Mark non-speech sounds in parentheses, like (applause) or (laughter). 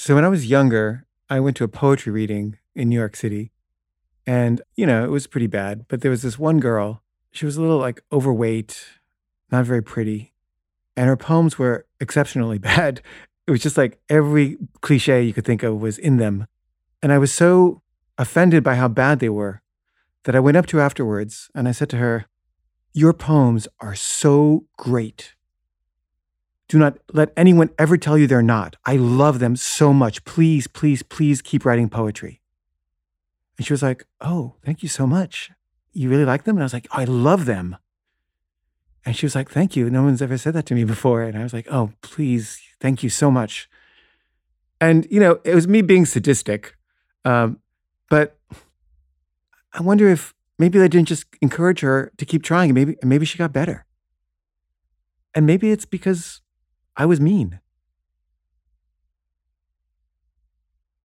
So when I was younger, I went to a poetry reading in New York City. And, you know, it was pretty bad. But there was this one girl, she was a little like overweight, not very pretty. And her poems were exceptionally (laughs) bad. It was just like every cliche you could think of was in them. And I was so offended by how bad they were that I went up to her afterwards and I said to her, Your poems are so great. Do not let anyone ever tell you they're not. I love them so much. Please, please, please keep writing poetry. And she was like, Oh, thank you so much. You really like them? And I was like, I love them. And she was like, Thank you. No one's ever said that to me before. And I was like, Oh, please, thank you so much. And, you know, it was me being sadistic. Um, but I wonder if maybe they didn't just encourage her to keep trying. Maybe, maybe she got better. And maybe it's because I was mean.